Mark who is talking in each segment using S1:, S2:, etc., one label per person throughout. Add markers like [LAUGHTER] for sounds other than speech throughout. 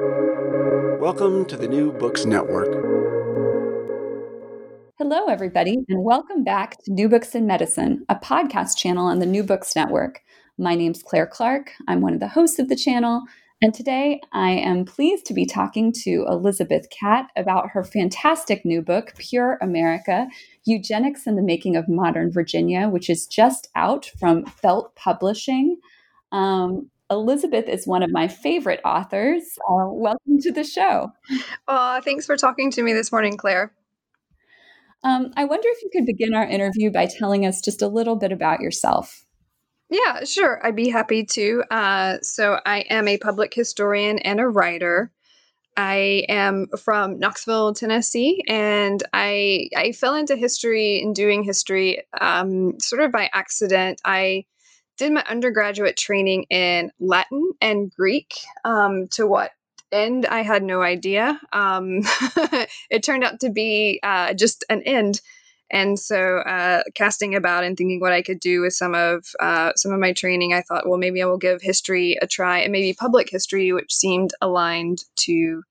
S1: Welcome to the New Books Network.
S2: Hello, everybody, and welcome back to New Books in Medicine, a podcast channel on the New Books Network. My name's Claire Clark. I'm one of the hosts of the channel, and today I am pleased to be talking to Elizabeth Catte about her fantastic new book, Pure America Eugenics and the Making of Modern Virginia, which is just out from Belt Publishing. Um, Elizabeth is one of my favorite authors. Uh, welcome to the show.
S3: Uh, thanks for talking to me this morning, Claire.
S2: Um, I wonder if you could begin our interview by telling us just a little bit about yourself.
S3: Yeah, sure. I'd be happy to. Uh, so, I am a public historian and a writer. I am from Knoxville, Tennessee, and I I fell into history and doing history um, sort of by accident. I did my undergraduate training in Latin and Greek. Um, to what end, I had no idea. Um, [LAUGHS] it turned out to be uh, just an end. And so, uh, casting about and thinking what I could do with some of uh, some of my training, I thought, well, maybe I will give history a try, and maybe public history, which seemed aligned to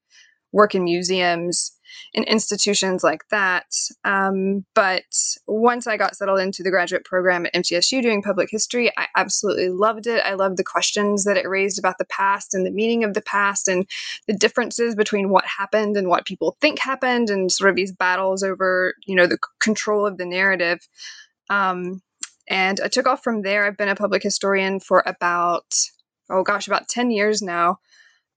S3: work in museums in institutions like that. Um, but once I got settled into the graduate program at MTSU doing public history, I absolutely loved it. I loved the questions that it raised about the past and the meaning of the past and the differences between what happened and what people think happened and sort of these battles over, you know, the control of the narrative. Um, and I took off from there. I've been a public historian for about, oh gosh, about 10 years now.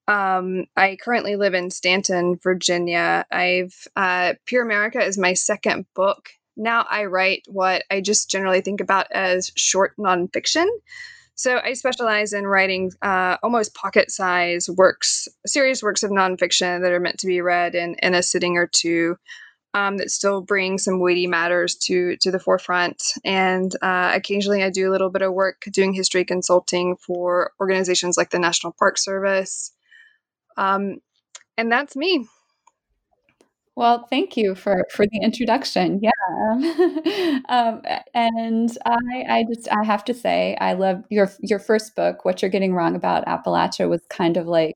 S3: Um, I currently live in Staunton, Virginia. I've uh, Pure America is my second book. Now I write what I just generally think about as short nonfiction. So I specialize in writing uh, almost pocket-size works, serious works of nonfiction that are meant to be read in, in a sitting or two. Um, that still bring some weighty matters to to the forefront. And uh, occasionally, I do a little bit of work doing history consulting for organizations like the National Park Service, um, and that's me.
S2: Well, thank you for for the introduction. Yeah, [LAUGHS] um, and I I just I have to say I love your your first book. What you're getting wrong about Appalachia was kind of like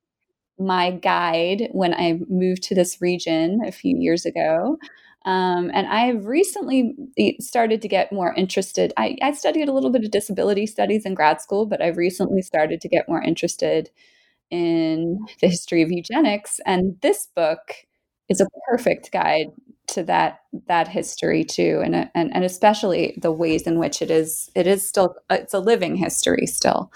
S2: my guide when I moved to this region a few years ago. Um, and I've recently started to get more interested. I, I studied a little bit of disability studies in grad school, but I've recently started to get more interested in the history of eugenics. And this book is a perfect guide to that that history too, and and and especially the ways in which it is it is still it's a living history still.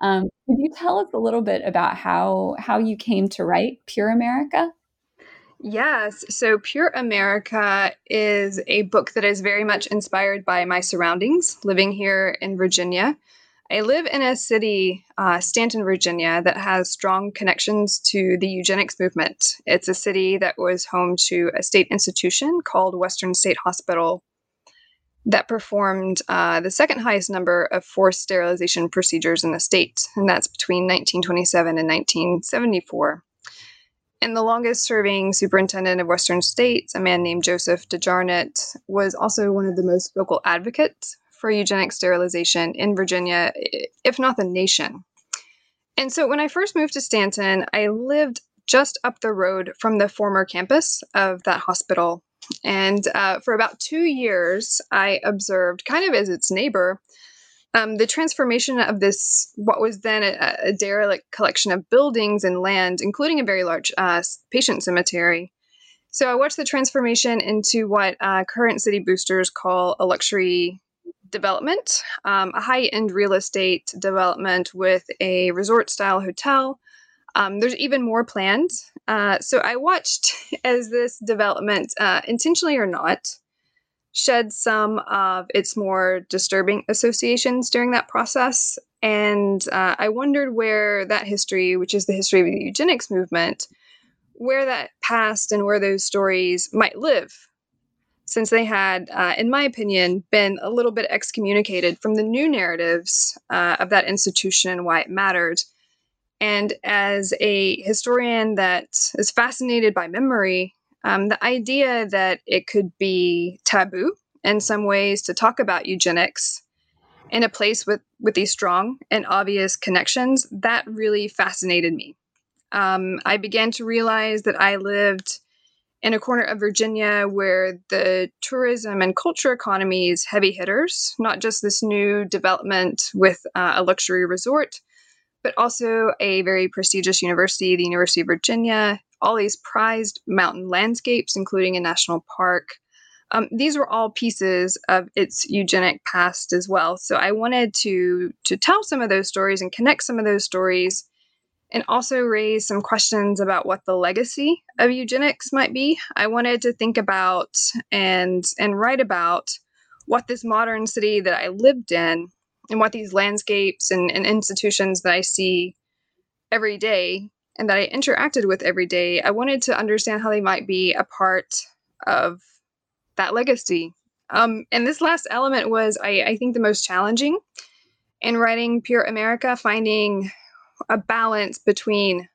S2: Um, could you tell us a little bit about how how you came to write Pure America?
S3: Yes. So, Pure America is a book that is very much inspired by my surroundings living here in Virginia. I live in a city, uh, Staunton, Virginia, that has strong connections to the eugenics movement. It's a city that was home to a state institution called Western State Hospital that performed uh, the second highest number of forced sterilization procedures in the state, and that's between 1927 and 1974. And the longest serving superintendent of Western States, a man named Joseph DeJarnette, was also one of the most vocal advocates for eugenic sterilization in Virginia, if not the nation. And so when I first moved to Staunton, I lived just up the road from the former campus of that hospital. And uh, for about two years, I observed, kind of as its neighbor, um, the transformation of this, what was then a, a, derelict collection of buildings and land, including a very large uh, patient cemetery. So I watched the transformation into what uh, current city boosters call a luxury development, um, a high end real estate development with a resort style hotel. Um, there's even more planned. Uh, so I watched [LAUGHS] as this development, uh, intentionally or not, shed some of its more disturbing associations during that process. And uh, I wondered where that history, which is the history of the eugenics movement, where that past and where those stories might live since they had, uh, in my opinion, been a little bit excommunicated from the new narratives uh, of that institution and why it mattered. And as a historian that is fascinated by memory, um, the idea that it could be taboo in some ways to talk about eugenics in a place with, with these strong and obvious connections, that really fascinated me. um, I began to realize that I lived in a corner of Virginia where the tourism and culture economy is heavy hitters, not just this new development with uh, a luxury resort, but also a very prestigious university, the University of Virginia, all these prized mountain landscapes, including a national park. Um, these were all pieces of its eugenic past as well. So I wanted to to tell some of those stories and connect some of those stories and also raise some questions about what the legacy of eugenics might be. I wanted to think about and and write about what this modern city that I lived in and what these landscapes and, and institutions that I see every day and that I interacted with every day, I wanted to understand how they might be a part of that legacy. Um, and this last element was, I, I think, the most challenging in writing Pure America, finding a balance between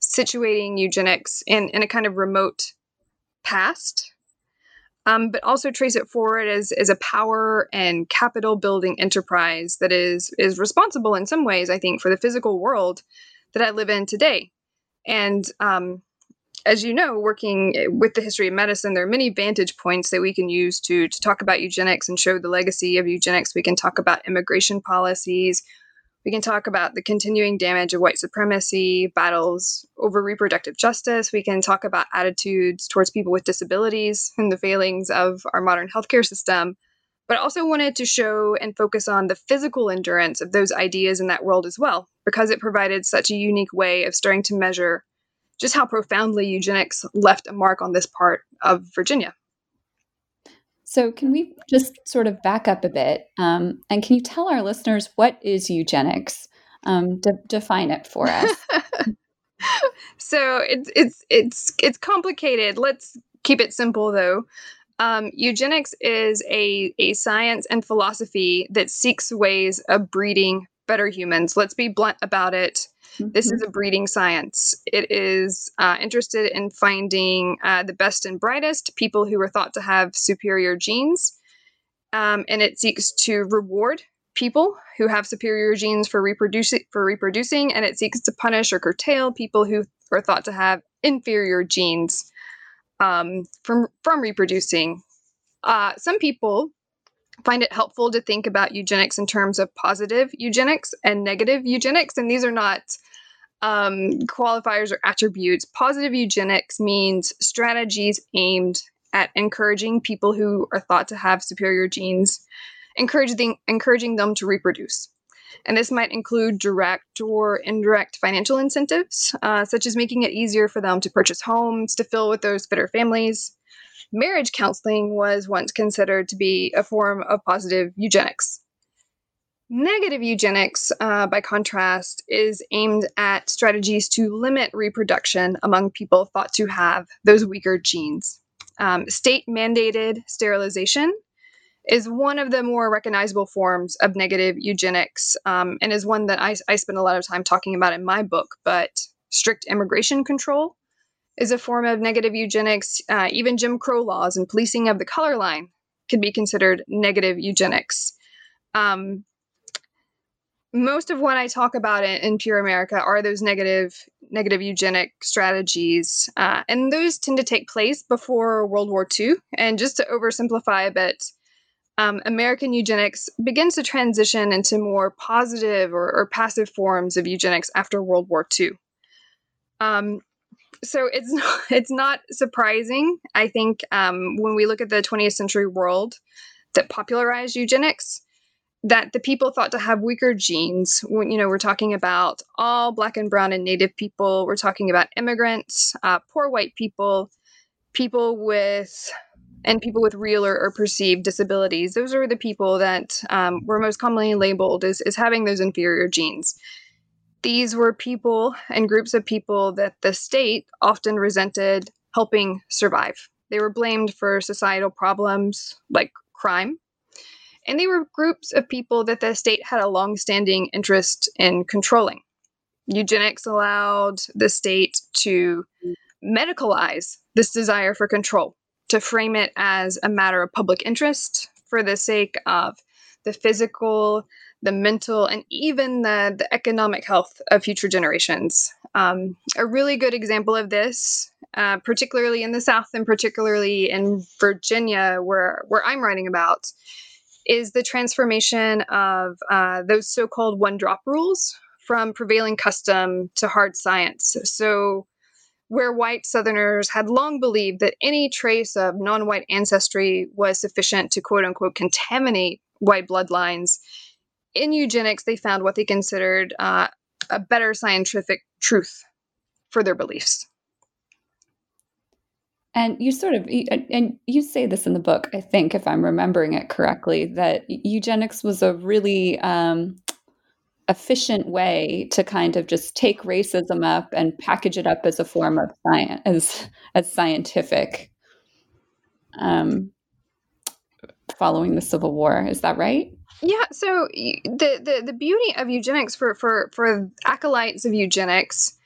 S3: situating eugenics in, in a kind of remote past, um, but also trace it forward as, as a power and capital building enterprise that is, is responsible in some ways, I think, for the physical world that I live in today. And um, as you know, working with the history of medicine, there are many vantage points that we can use to, to talk about eugenics and show the legacy of eugenics. We can talk about immigration policies. We can talk about the continuing damage of white supremacy, battles over reproductive justice. We can talk about attitudes towards people with disabilities and the failings of our modern healthcare system. But I also wanted to show and focus on the physical endurance of those ideas in that world as well, because it provided such a unique way of starting to measure just how profoundly eugenics left a mark on this part of Virginia.
S2: So, can we just sort of back up a bit? Um, and can you tell our listeners what is eugenics? Um, de- define it for us. [LAUGHS]
S3: so it's it's it's it's complicated. Let's keep it simple, though. Um, eugenics is a a science and philosophy that seeks ways of breeding better humans. Let's be blunt about it. Mm-hmm. This is a breeding science. It is uh, interested in finding uh, the best and brightest people who are thought to have superior genes. Um, and it seeks to reward people who have superior genes for reproducing for reproducing and it seeks to punish or curtail people who are thought to have inferior genes um, from from reproducing uh, some people find it helpful to think about eugenics in terms of positive eugenics and negative eugenics. And these are not um, qualifiers or attributes. Positive eugenics means strategies aimed at encouraging people who are thought to have superior genes, encouraging, encouraging them to reproduce. And this might include direct or indirect financial incentives, uh, such as making it easier for them to purchase homes to fill with those fitter families, marriage counseling was once considered to be a form of positive eugenics. Negative eugenics, uh, by contrast, is aimed at strategies to limit reproduction among people thought to have those weaker genes. Um, state mandated sterilization is one of the more recognizable forms of negative eugenics um, and is one that I, I spend a lot of time talking about in my book. But strict immigration control is a form of negative eugenics. Uh, even Jim Crow laws and policing of the color line could be considered negative eugenics. Um, most of what I talk about in, in, Pure America are those negative negative eugenic strategies, uh, and those tend to take place before World War II. And just to oversimplify a bit, um, American eugenics begins to transition into more positive or, or passive forms of eugenics after World War II. Um, so it's [LAUGHS] not, it's not surprising. I think um, when we look at the 20th century world that popularized eugenics, that the people thought to have weaker genes. When, you know, we're talking about all black and brown and native people. We're talking about immigrants, uh, poor white people, people with and people with real or, or, perceived disabilities. Those are the people that um, were most commonly labeled as, as having those inferior genes. These were people and groups of people that the state often resented helping survive. They were blamed for societal problems like crime. And they were groups of people that the state had a long-standing interest in controlling. Eugenics allowed the state to medicalize this desire for control, to frame it as a matter of public interest for the sake of the physical the mental, and even the, the economic health of future generations. Um, a really good example of this, uh, particularly in the South and particularly in Virginia, where where I'm writing about, is the transformation of uh, those so-called one-drop rules from prevailing custom to hard science. So where white Southerners had long believed that any trace of non white ancestry was sufficient to quote unquote contaminate white bloodlines. In eugenics, they found what they considered uh, a better scientific truth for their beliefs.
S2: And you sort of, and you say this in the book, I think, if I'm remembering it correctly, that eugenics was a really um, efficient way to kind of just take racism up and package it up as a form of science, as, as scientific. Um, following the Civil War, is that right?
S3: Yeah. So the the, the beauty of eugenics for for for acolytes of eugenics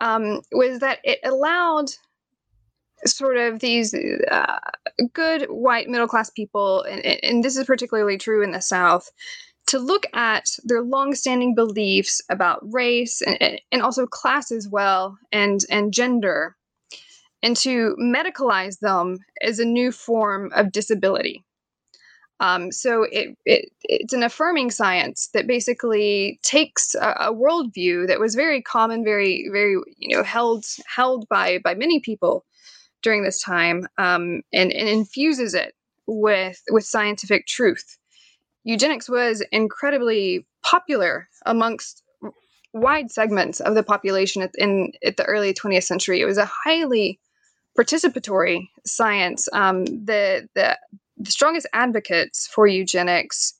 S3: um, was that it allowed sort of these uh, good white middle class people, and, and, this is particularly true in the South, to look at their long-standing beliefs about race and, and also class as well and and gender and to medicalize them as a new form of disability um, so it, it, it's an affirming science that basically takes a, a worldview that was very common, very very you know held held by by many people during this time, um, and, and infuses it with with scientific truth eugenics was incredibly popular amongst wide segments of the population at, in at the early 20th century. It was a highly participatory science. Um, the, the the strongest advocates for eugenics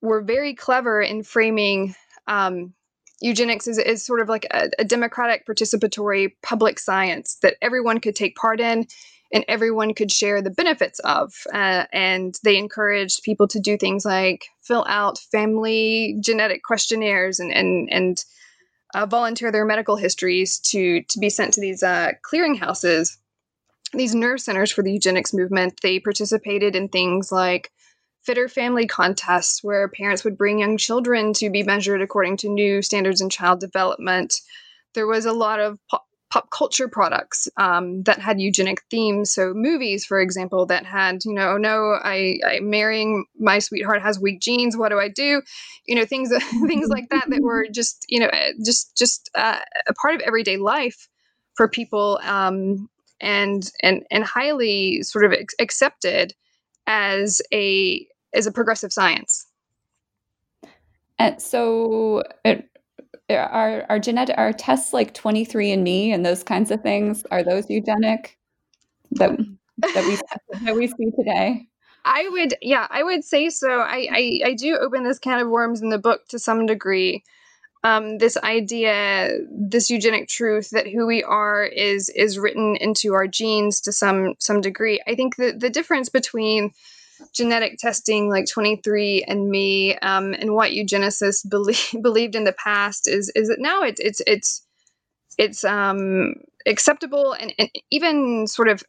S3: were very clever in framing um, eugenics as, as sort of like a, a democratic participatory public science that everyone could take part in and everyone could share the benefits of. Uh, and they encouraged people to do things like fill out family genetic questionnaires and and and uh, volunteer their medical histories to to be sent to these uh, clearinghouses, these nerve centers for the eugenics movement. They participated in things like fitter family contests where parents would bring young children to be measured according to new standards in child development. There was a lot of po- pop culture products um, that had eugenic themes. So movies, for example, that had, you know, oh no, I, I'm marrying my sweetheart has weak genes. What do I do? You know, things [LAUGHS] things like that that were [LAUGHS] just, you know, eh, just just uh, a part of everyday life for people, um, and and and highly sort of accepted as a as a progressive science.
S2: And so, it, are are genetic are tests like 23andme and those kinds of things are those eugenic that that we [LAUGHS] that we see today?
S3: I would yeah i would say so. I, I i do open this can of worms in the book to some degree um, this idea this eugenic truth that who we are is is written into our genes to some some degree. I think that the difference between genetic testing like 23andme um, and what eugenicists [LAUGHS] believe, believed in the past is is that now it, it's it's it's um, acceptable and, and, even sort of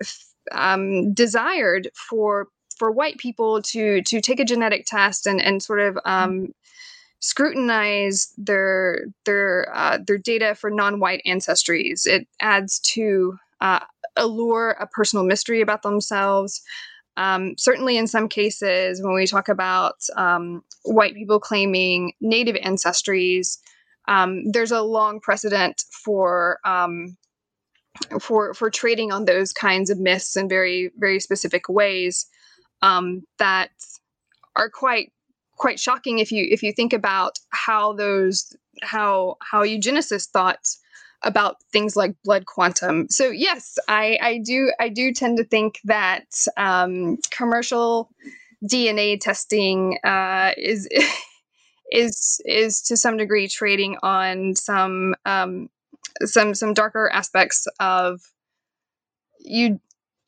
S3: um, desired for for white people to to take a genetic test and and sort of um, scrutinize their their uh, their data for non-white ancestries. It adds to uh, allure a personal mystery about themselves. Um, certainly, in some cases, when we talk about um, white people claiming native ancestries, um, there's a long precedent for um, for for trading on those kinds of myths in very very specific ways um, that are quite quite shocking if you if you think about how those how how eugenicists thought about things like blood quantum. So yes, I, I do I do tend to think that um, commercial DNA testing uh, is [LAUGHS] is is to some degree trading on some um, some some darker aspects of you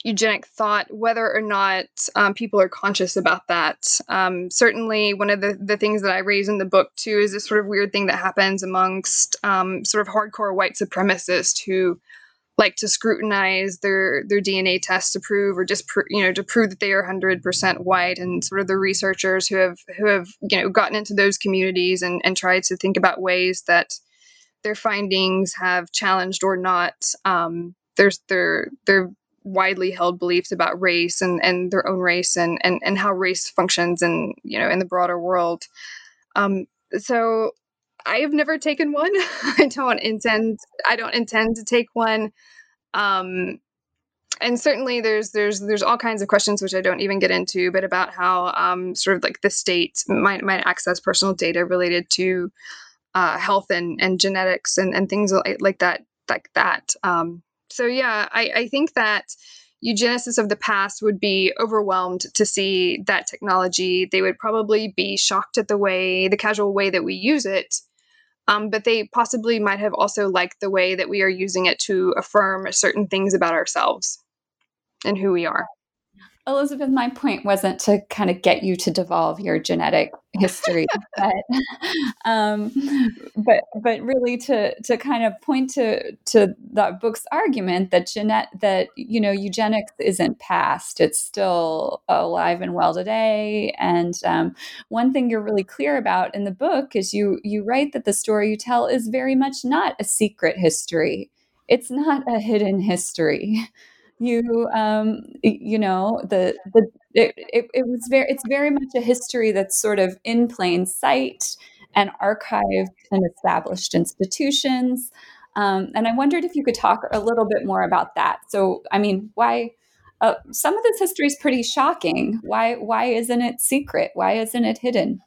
S3: eugenic thought, whether or not um, people are conscious about that. Um, certainly, one of the, the things that I raise in the book too is this sort of weird thing that happens amongst um, sort of hardcore white supremacists who like to scrutinize their their DNA tests to prove or just you know to prove that they are 100% white and sort of the researchers who have who have you know gotten into those communities and and tried to think about ways that their findings have challenged or not um, there's their their widely held beliefs about race and, and their own race and, and, and how race functions in you know in the broader world. Um, so I have never taken one. [LAUGHS] I don't intend I don't intend to take one. Um, and certainly there's there's there's all kinds of questions which I don't even get into, but about how um, sort of like the state might might access personal data related to uh, health and, and genetics and, and things like, like that like that. Um, so yeah, I, I think that eugenicists of the past would be overwhelmed to see that technology. They would probably be shocked at the way, the casual way that we use it. Um, but they possibly might have also liked the way that we are using it to affirm certain things about ourselves and who we are.
S2: Elizabeth, my point wasn't to kind of get you to devolve your genetic history, [LAUGHS] but, um, but but really to to kind of point to to the book's argument that genet that you know eugenics isn't past; it's still alive and well today. And um, one thing you're really clear about in the book is you you write that the story you tell is very much not a secret history. It's not a hidden history you um you know the the it, it, it, was very it's very much a history that's sort of in plain sight and archived in established institutions. Um, and i wondered if you could talk a little bit more about that. So i mean why uh, some of this history is pretty shocking. Why why isn't it secret? Why isn't it hidden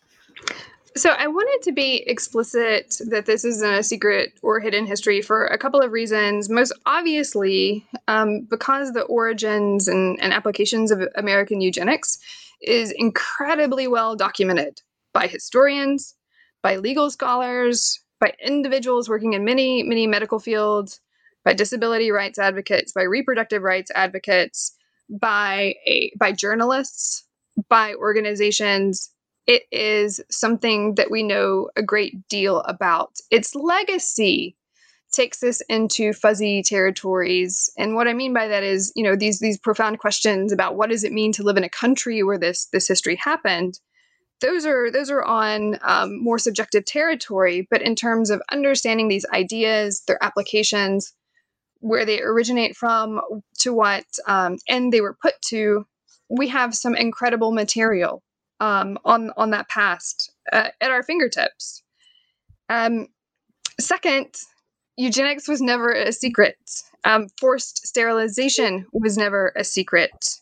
S3: so I wanted to be explicit that this isn't a secret or hidden history for a couple of reasons. Most obviously, um, because the origins and, and applications of American eugenics is incredibly well documented by historians, by legal scholars, by individuals working in many, many medical fields, by disability rights advocates, by reproductive rights advocates, by a, by journalists, by organizations it is something that we know a great deal about. Its legacy takes us into fuzzy territories. And what I mean by that is, you know, these these profound questions about what does it mean to live in a country where this this history happened. Those are those are on um, more subjective territory. But in terms of understanding these ideas, their applications, where they originate from, to what um, end they were put to, we have some incredible material um, on on that past uh, at our fingertips. Um, second, eugenics was never a secret. Um, forced sterilization was never a secret.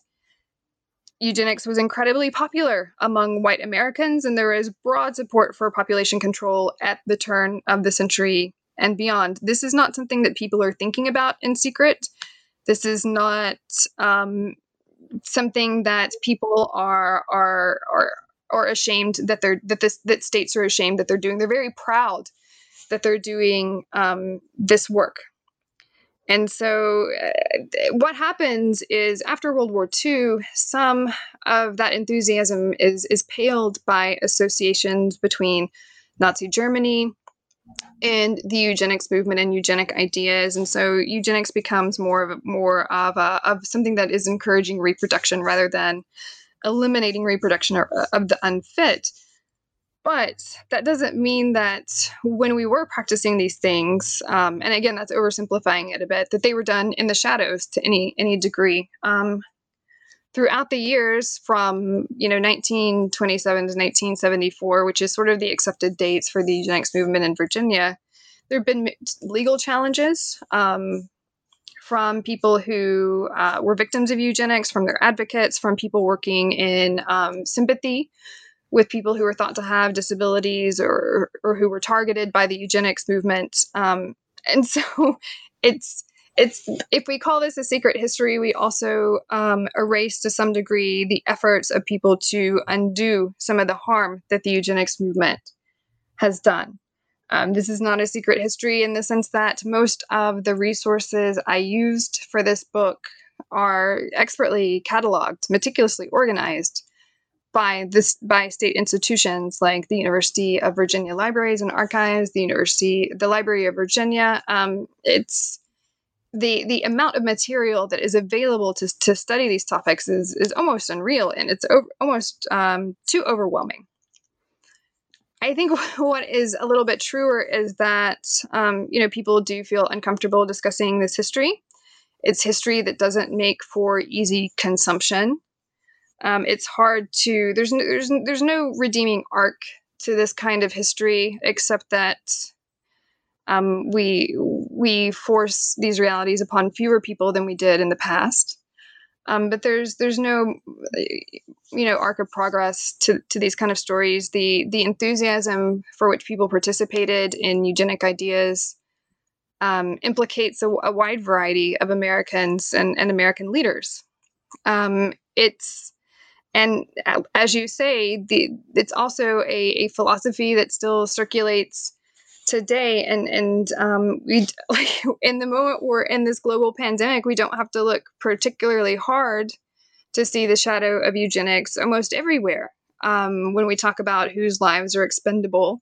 S3: Eugenics was incredibly popular among white Americans, and there is broad support for population control at the turn of the century and beyond. This is not something that people are thinking about in secret. This is not um, something that people are are are are ashamed that they're that this that states are ashamed that they're doing. They're very proud that they're doing um, this work. And so, uh, what happens is after World War II, some of that enthusiasm is is paled by associations between Nazi Germany and the eugenics movement and eugenic ideas. And so eugenics becomes more of more of a, of something that is encouraging reproduction rather than eliminating reproduction of the unfit. But that doesn't mean that when we were practicing these things um, and again that's oversimplifying it a bit that they were done in the shadows to any any degree. Um, throughout the years from you know 1927 to 1974 which is sort of the accepted dates for the eugenics movement in virginia there have been legal challenges um, from people who uh, were victims of eugenics from their advocates from people working in um, sympathy with people who were thought to have disabilities or or who were targeted by the eugenics movement um, and [LAUGHS] so it's it's if we call this a secret history, we also um, erase to some degree the efforts of people to undo some of the harm that the eugenics movement has done. Um, this is not a secret history in the sense that most of the resources I used for this book are expertly cataloged, meticulously organized by this by state institutions like the University of Virginia Libraries and Archives, the University, the Library of Virginia. Um, it's the the amount of material that is available to, to study these topics is is almost unreal and it's over, almost um, too overwhelming I think [LAUGHS] what is a little bit truer is that um, you know people do feel uncomfortable discussing this history. It's history that doesn't make for easy consumption. Um, it's hard to there's no, there's there's no redeeming arc to this kind of history except that um, we we force these realities upon fewer people than we did in the past. Um, but there's there's no you know arc of progress to, to these kind of stories. The the enthusiasm for which people participated in eugenic ideas um, implicates a, a, wide variety of Americans and, and American leaders. Um, it's and as you say, the it's also a, a philosophy that still circulates today and and um, we [LAUGHS] like in the moment we're in this global pandemic we don't have to look particularly hard to see the shadow of eugenics almost everywhere. Um, when we talk about whose lives are expendable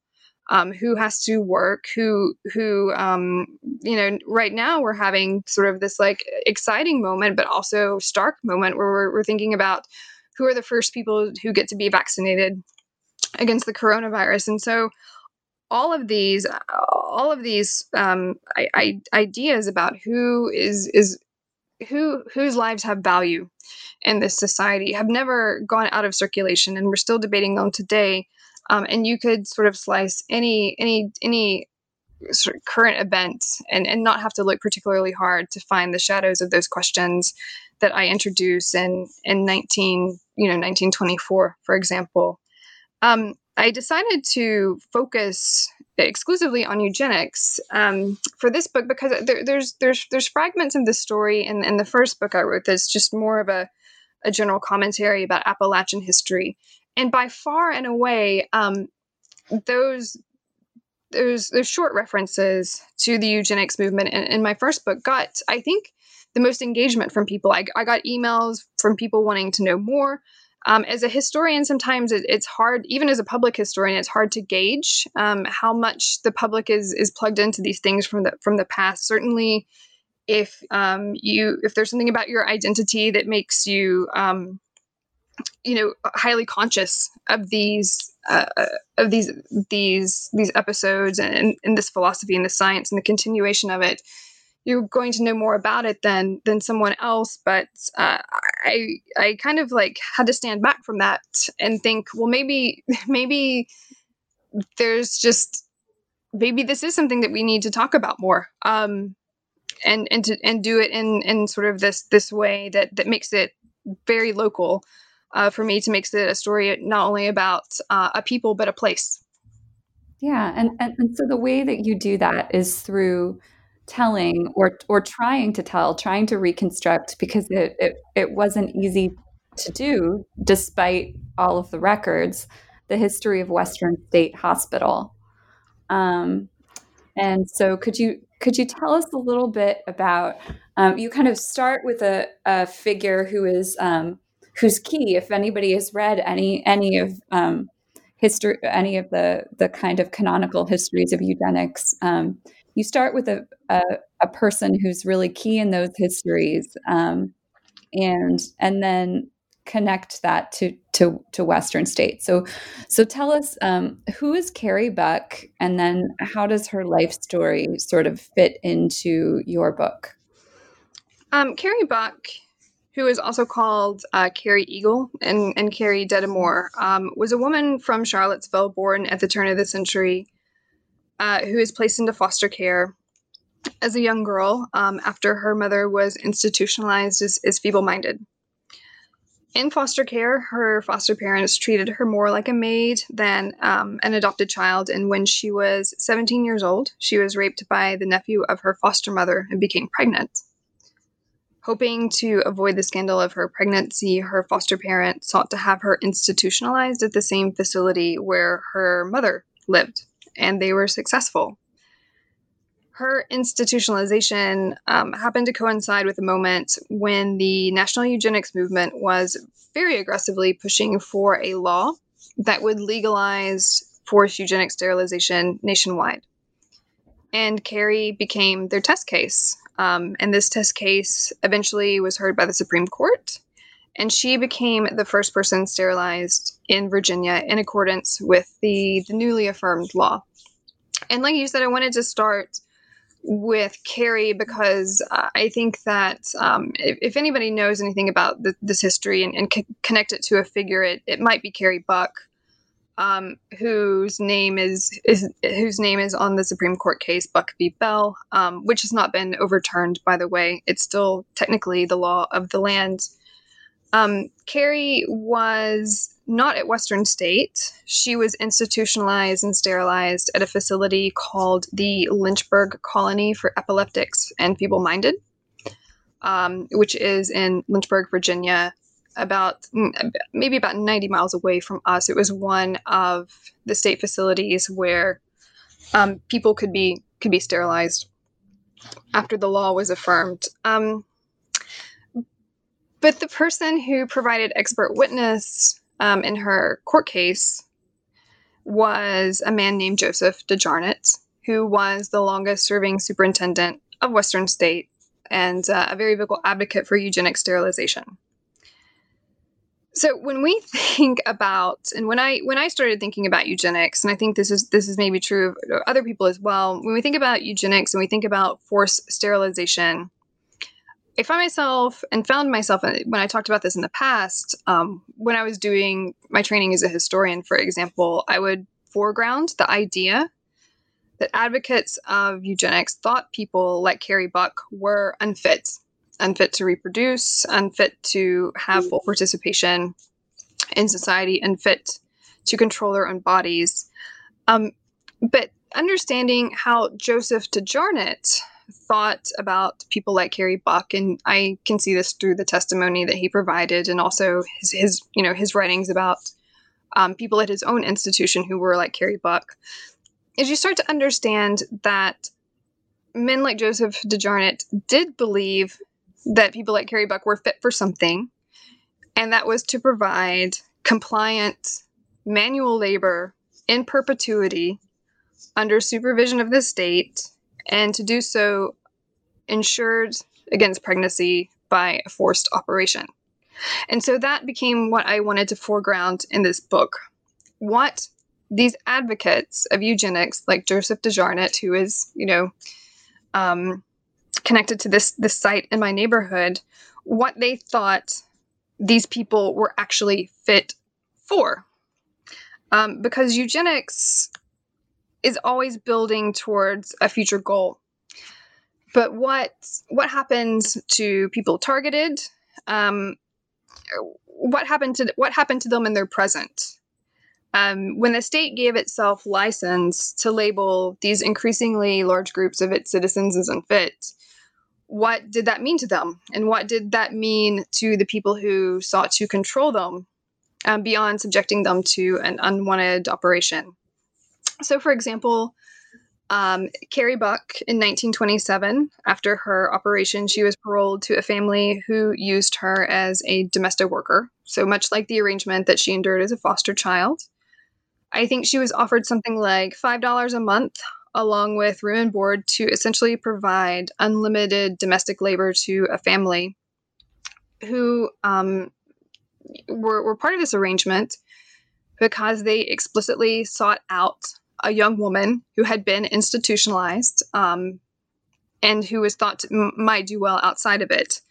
S3: um, who has to work who who um, you know right now we're having sort of this like exciting moment but also stark moment where we're, we're thinking about who are the first people who get to be vaccinated against the coronavirus. And so all of these all of these um, I, I, ideas about who is is who whose lives have value in this society have never gone out of circulation and we're still debating them today. Um, and you could sort of slice any any any sort of current event and, and not have to look particularly hard to find the shadows of those questions that I introduce in in 19 you know 1924 for example. Um, I decided to focus exclusively on eugenics um, for this book because there, there's there's there's fragments of the story in, in the first book I wrote that's just more of a, a general commentary about Appalachian history, and by far and away, um, those those those short references to the eugenics movement in, in my first book got I think the most engagement from people. I, I got emails from people wanting to know more. Um, as a historian, sometimes it, it's hard, even as a public historian, it's hard to gauge um, how much the public is is plugged into these things from the from the past. Certainly, if um, you if there's something about your identity that makes you um, you know highly conscious of these uh, of these these these episodes and, and this philosophy and the science and the continuation of it you're going to know more about it than than someone else but uh, i i kind of like had to stand back from that and think well maybe [LAUGHS] maybe there's just maybe this is something that we need to talk about more um and and to and do it in in sort of this this way that that makes it very local uh, for me to make it a story not only about uh, a people but a place.
S2: Yeah and, and and so the way that you do that is through telling or or trying to tell, trying to reconstruct because it it, it wasn't easy to do despite all of the records, the history of Western State Hospital. Um, and so could you could you tell us a little bit about um, you kind of start with a, a figure who is um, who's key if anybody has read any any of um, history any of the the kind of canonical histories of eugenics um, you start with a, a, a, person who's really key in those histories um, and and then connect that to to to western states. So so tell us um, who is carrie buck and then how does her life story sort of fit into your book?
S3: Um, carrie buck who is also called uh, Carrie Eagle and, and Carrie Detamore, um, was a woman from Charlottesville born at the turn of the century uh, who is placed into foster care as a young girl um, after her mother was institutionalized as, as feeble minded. In foster care, her foster parents treated her more like a maid than um, an adopted child, and when she was 17 years old, she was raped by the nephew of her foster mother and became pregnant. Hoping to avoid the scandal of her pregnancy, her foster parent sought to have her institutionalized at the same facility where her mother lived and they were successful. Her institutionalization um, happened to coincide with a moment when the national eugenics movement was very aggressively pushing for a law that would legalize forced eugenic sterilization nationwide. And Carrie became their test case. Um, and this test case eventually was heard by the Supreme Court and she became the first person sterilized in Virginia in accordance with the, the newly affirmed law. And like you said, I wanted to start with Carrie because uh, I think that um, if, if, anybody knows anything about the, this history and, and c- connect it to a figure, it, it might be Carrie Buck, um, whose name is, is whose name is on the Supreme Court case Buck v. Bell, um, which has not been overturned. By the way, it's still technically the law of the land. Um, Carrie was not at Western State. She was institutionalized and sterilized at a facility called the Lynchburg Colony for Epileptics and Feeble Minded, um, which is in Lynchburg, Virginia, about maybe about 90 miles away from us. It was one of the state facilities where um, people could be could be sterilized after the law was affirmed. Um, but the person who provided expert witness um, in her court case was a man named Joseph DeJarnette, who was the longest serving superintendent of Western State and uh, a very vocal advocate for eugenic sterilization. So when we [LAUGHS] think about and when I when I started thinking about eugenics and I think this is this is maybe true of other people as well when we think about eugenics and we think about forced sterilization I found myself and found myself when I talked about this in the past, um, when I was doing my training as a historian, for example, I would foreground the idea that advocates of eugenics thought people like Carrie Buck were unfit, unfit to reproduce, unfit to have full participation in society, unfit to control their own bodies. Um, but understanding how Joseph DeJarnette thought about people like Carrie Buck, and I can see this through the testimony that he provided, and also his, his you know his writings about um, people at his own institution who were like Carrie Buck. As you start to understand that men like Joseph DeJarnette did believe that people like Carrie Buck were fit for something, and that was to provide compliant manual labor in perpetuity under supervision of the state and to do so insured against pregnancy by a forced operation. And so that became what I wanted to foreground in this book. What these advocates of eugenics, like Joseph DeJarnette, who is, you know, um, connected to this this site in my neighborhood, what they thought these people were actually fit for. Um, because eugenics is always building towards a future goal. But what what happens to people targeted? Um, what happened to what happened to them in their present? Um, when the state gave itself license to label these increasingly large groups of its citizens as unfit, what did that mean to them? And what did that mean to the people who sought to control them um, beyond subjecting them to an unwanted operation? So, for example, um, Carrie Buck in 1927, after her operation, she was paroled to a family who used her as a domestic worker. So, much like the arrangement that she endured as a foster child. I think she was offered something like $5 a month along with room and board to essentially provide unlimited domestic labor to a family who um, were, were part of this arrangement because they explicitly sought out a young woman who had been institutionalized um, and who was thought to, m- might do well outside of it.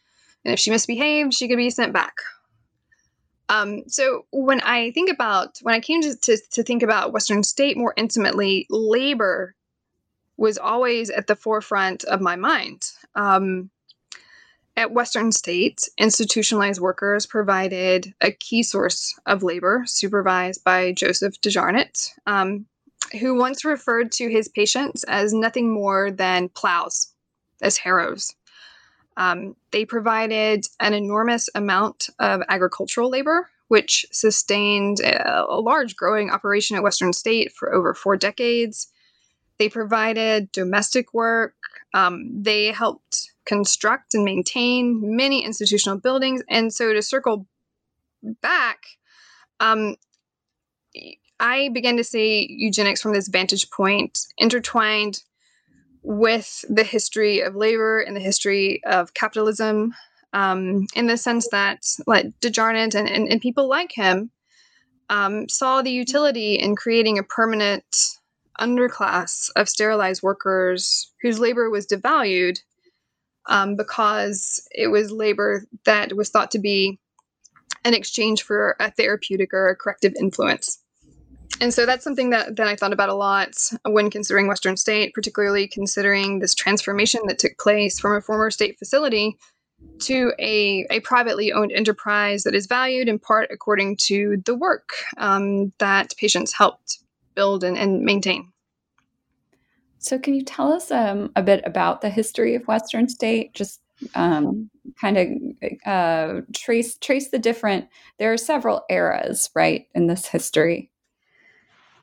S3: And if she misbehaved, she could be sent back. Um, so when I think about when I came to, to, to think about Western State more intimately, labor was always at the forefront of my mind. Um, at Western State, institutionalized workers provided a key source of labor, supervised by Joseph DeJarnette. Um, who once referred to his patients as nothing more than plows, as harrows. Um, they provided an enormous amount of agricultural labor, which sustained a, a large growing operation at Western State for over four decades. They provided domestic work. Um, they helped construct and maintain many institutional buildings. And so, to circle back, um, I began to see eugenics from this vantage point intertwined with the history of labor and the history of capitalism um, in the sense that like DeJarnette and, and, and people like him um, saw the utility in creating a permanent underclass of sterilized workers whose labor was devalued um, because it was labor that was thought to be an exchange for a therapeutic or a corrective influence. And so that's something that, that I thought about a lot when considering Western State, particularly considering this transformation that took place from a former state facility to a, a privately owned enterprise that is valued in part according to the work um, that patients helped build and, and, maintain.
S2: So, can you tell us um, a bit about the history of Western State? Just um, kind of uh, trace trace the different. There are several eras, right, in this history.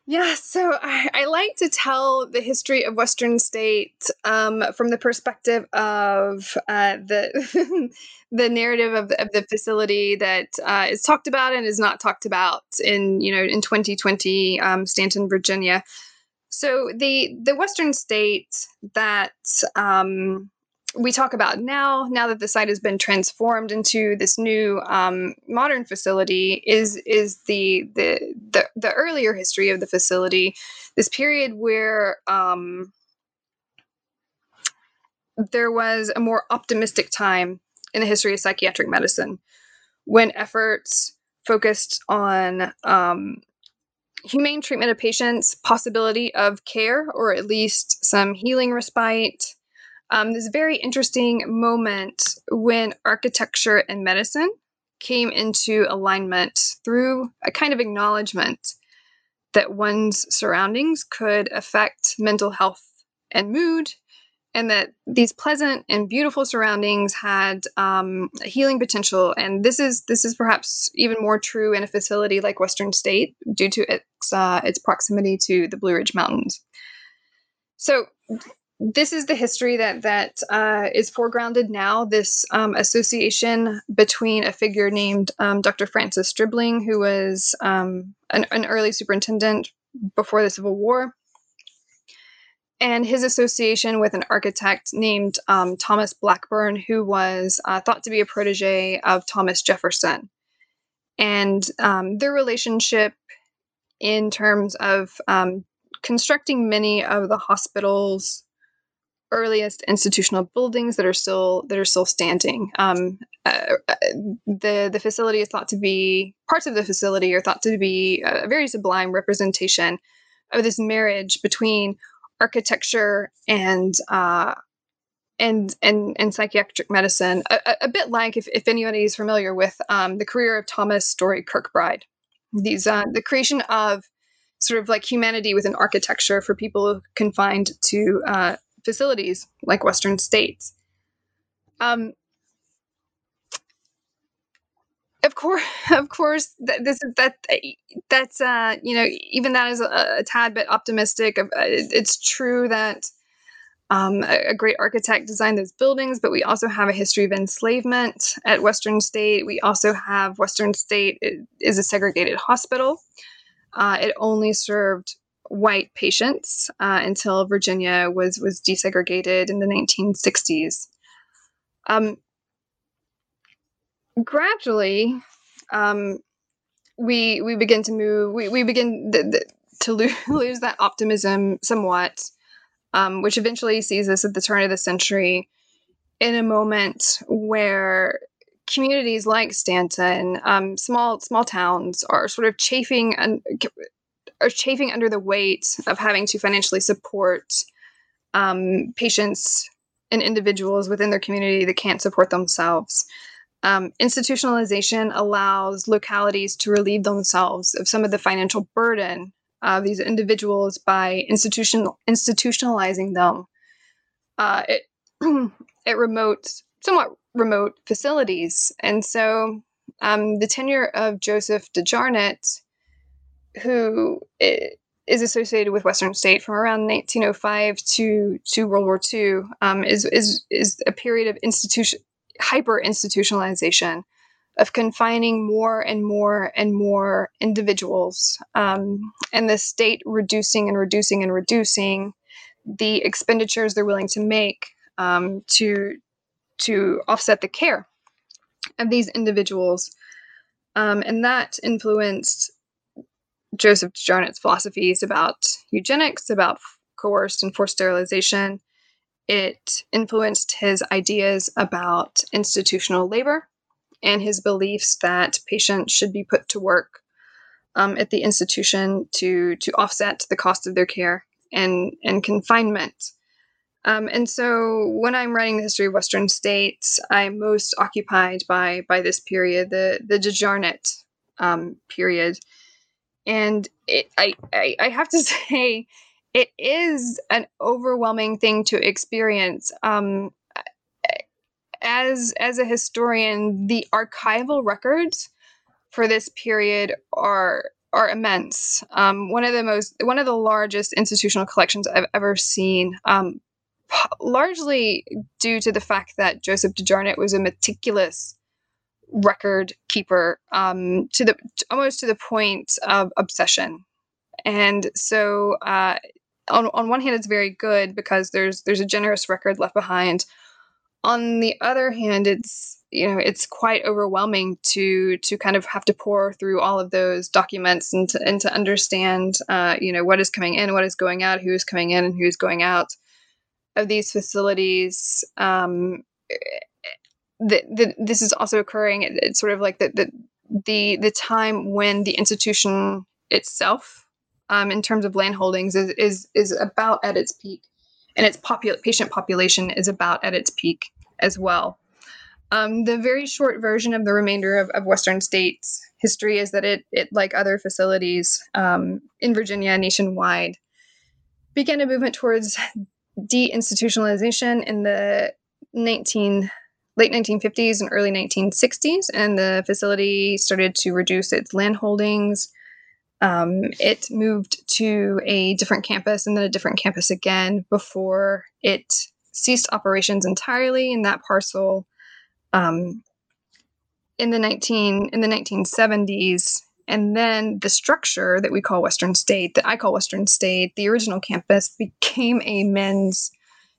S3: Yeah, so I, I, like to tell the history of Western State um, from the perspective of uh, the [LAUGHS] the narrative of, of the facility that uh, is talked about and is not talked about in you know in 2020 um, Staunton, Virginia. So the the Western State that um, we talk about now, now that the site has been transformed into this new um, modern facility, is is the, the the the earlier history of the facility, this period where um, there was a more optimistic time in the history of psychiatric medicine, when efforts focused on um, humane treatment of patients, possibility of care, or at least some healing respite um, this very interesting moment when architecture and medicine came into alignment through a kind of acknowledgement that one's surroundings could affect mental health and mood, and that these pleasant and beautiful surroundings had um, a healing potential. And this is this is perhaps even more true in a facility like Western State due to its uh, its proximity to the Blue Ridge Mountains. So this is the history that that uh, is foregrounded now. This um, association between a figure named um, Dr. Francis Stribling, who was um, an, an, early superintendent before the Civil War, and his association with an architect named um, Thomas Blackburn, who was uh, thought to be a protege of Thomas Jefferson, and um, their relationship in terms of um, constructing many of the hospitals earliest institutional buildings that are still that are still standing. Um, uh, uh, the the facility is thought to be parts of the facility are thought to be a very sublime representation of this marriage between architecture and uh, and and and psychiatric medicine. A, a, bit like if, if anybody is familiar with um, the career of Thomas Story Kirkbride, these uh, the creation of sort of like humanity within architecture for people confined to uh, facilities like Western states. Um, of course, [LAUGHS] of course, this is that that's uh, you know even that is a, a tad bit optimistic. Uh, it's true that um, a, a, great architect designed those buildings, but we also have a history of enslavement at Western State. We also have Western State is a segregated hospital. Uh, it only served white patients uh, until Virginia was was desegregated in the 1960s. Um, gradually, um, we we begin to move. We we begin to lo- [LAUGHS] lose that optimism somewhat, um, which eventually sees us at the turn of the century in a moment where communities like Staunton, um, small small towns, are sort of chafing and are chafing under the weight of having to financially support um, patients and individuals within their community that can't support themselves. Um, institutionalization allows localities to relieve themselves of some of the financial burden of these individuals by institutional institutionalizing them uh, at, at remote, somewhat remote facilities. And so um, the tenure of Joseph DeJarnette who is associated with Western State from around 1905 to to World War II, um, is is is a period of institution hyper institutionalization of confining more and more and more individuals, um, and the state reducing and reducing and reducing the expenditures they're willing to make um, to to offset the care of these individuals. Um, and that influenced Joseph DeJarnette's philosophies about eugenics, about coerced and forced sterilization. It influenced his ideas about institutional labor and his beliefs that patients should be put to work um, at the institution to to offset the cost of their care and and confinement. Um, and so when I'm writing the history of Western states, I'm most occupied by by this period, the the DeJarnette um, period. And it, I, I, I have to [LAUGHS] say, it is an overwhelming thing to experience. Um, as as a historian, the archival records for this period are are immense. Um, one of the most, one of the largest institutional collections I've ever seen. Um, largely due to the fact that Joseph DeJarnette was a meticulous record keeper um, to the almost to the point of obsession. And so, uh, on on one hand, it's very good because there's there's a generous record left behind. On the other hand, it's you know it's quite overwhelming to to kind of have to pour through all of those documents and to, and to understand uh, you know what is coming in, what is going out, who is coming in, and who is going out of these facilities. Um, the, this is also occurring. It's sort of like the, the the the time when the institution itself, um, in terms of land holdings, is is is about at its peak, and its popul- patient population is about at its peak as well. Um, the very short version of the remainder of, of Western states history is that it, it like other facilities um, in Virginia nationwide, began a movement towards deinstitutionalization in the 19 late 1950s and early 1960s, and the facility started to reduce its land holdings. Um, it moved to a different campus and then a different campus again before it ceased operations entirely in that parcel. Um, in the 19 in the 1970s and then the structure that we call Western State, that I call Western State, the original campus became a men's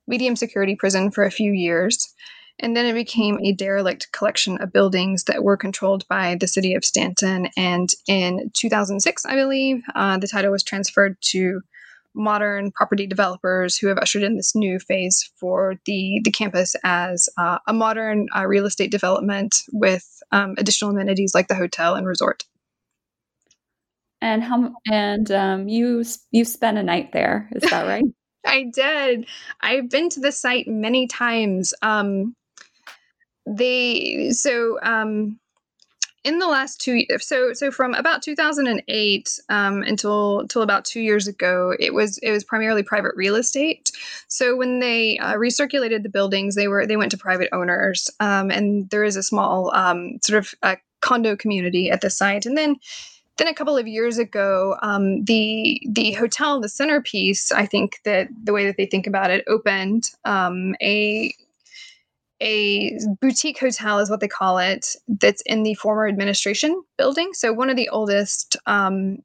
S3: medium security prison for a few years. And then it became a derelict collection of buildings that were controlled by the city of Staunton. And in 2006, I believe, uh, the title was transferred to modern property developers who have ushered in this new phase for the, the campus as uh, a modern uh, real estate development with um, additional amenities like the hotel and resort.
S2: And how and um, you you spent a night there, is that [LAUGHS] right?
S3: I did. I've been to the site many times. Um, they so um, in the last two so so from about 2008 um, until until about two years ago it was it was primarily private real estate. So when they uh, recirculated the buildings they were they went to private owners um, and there is a small um, sort of condo community at the site. And then then a couple of years ago, um, the the hotel, the centerpiece, I think that the way that they think about it, opened um, a a boutique hotel is what they call it that's in the former administration building. So one of the oldest um,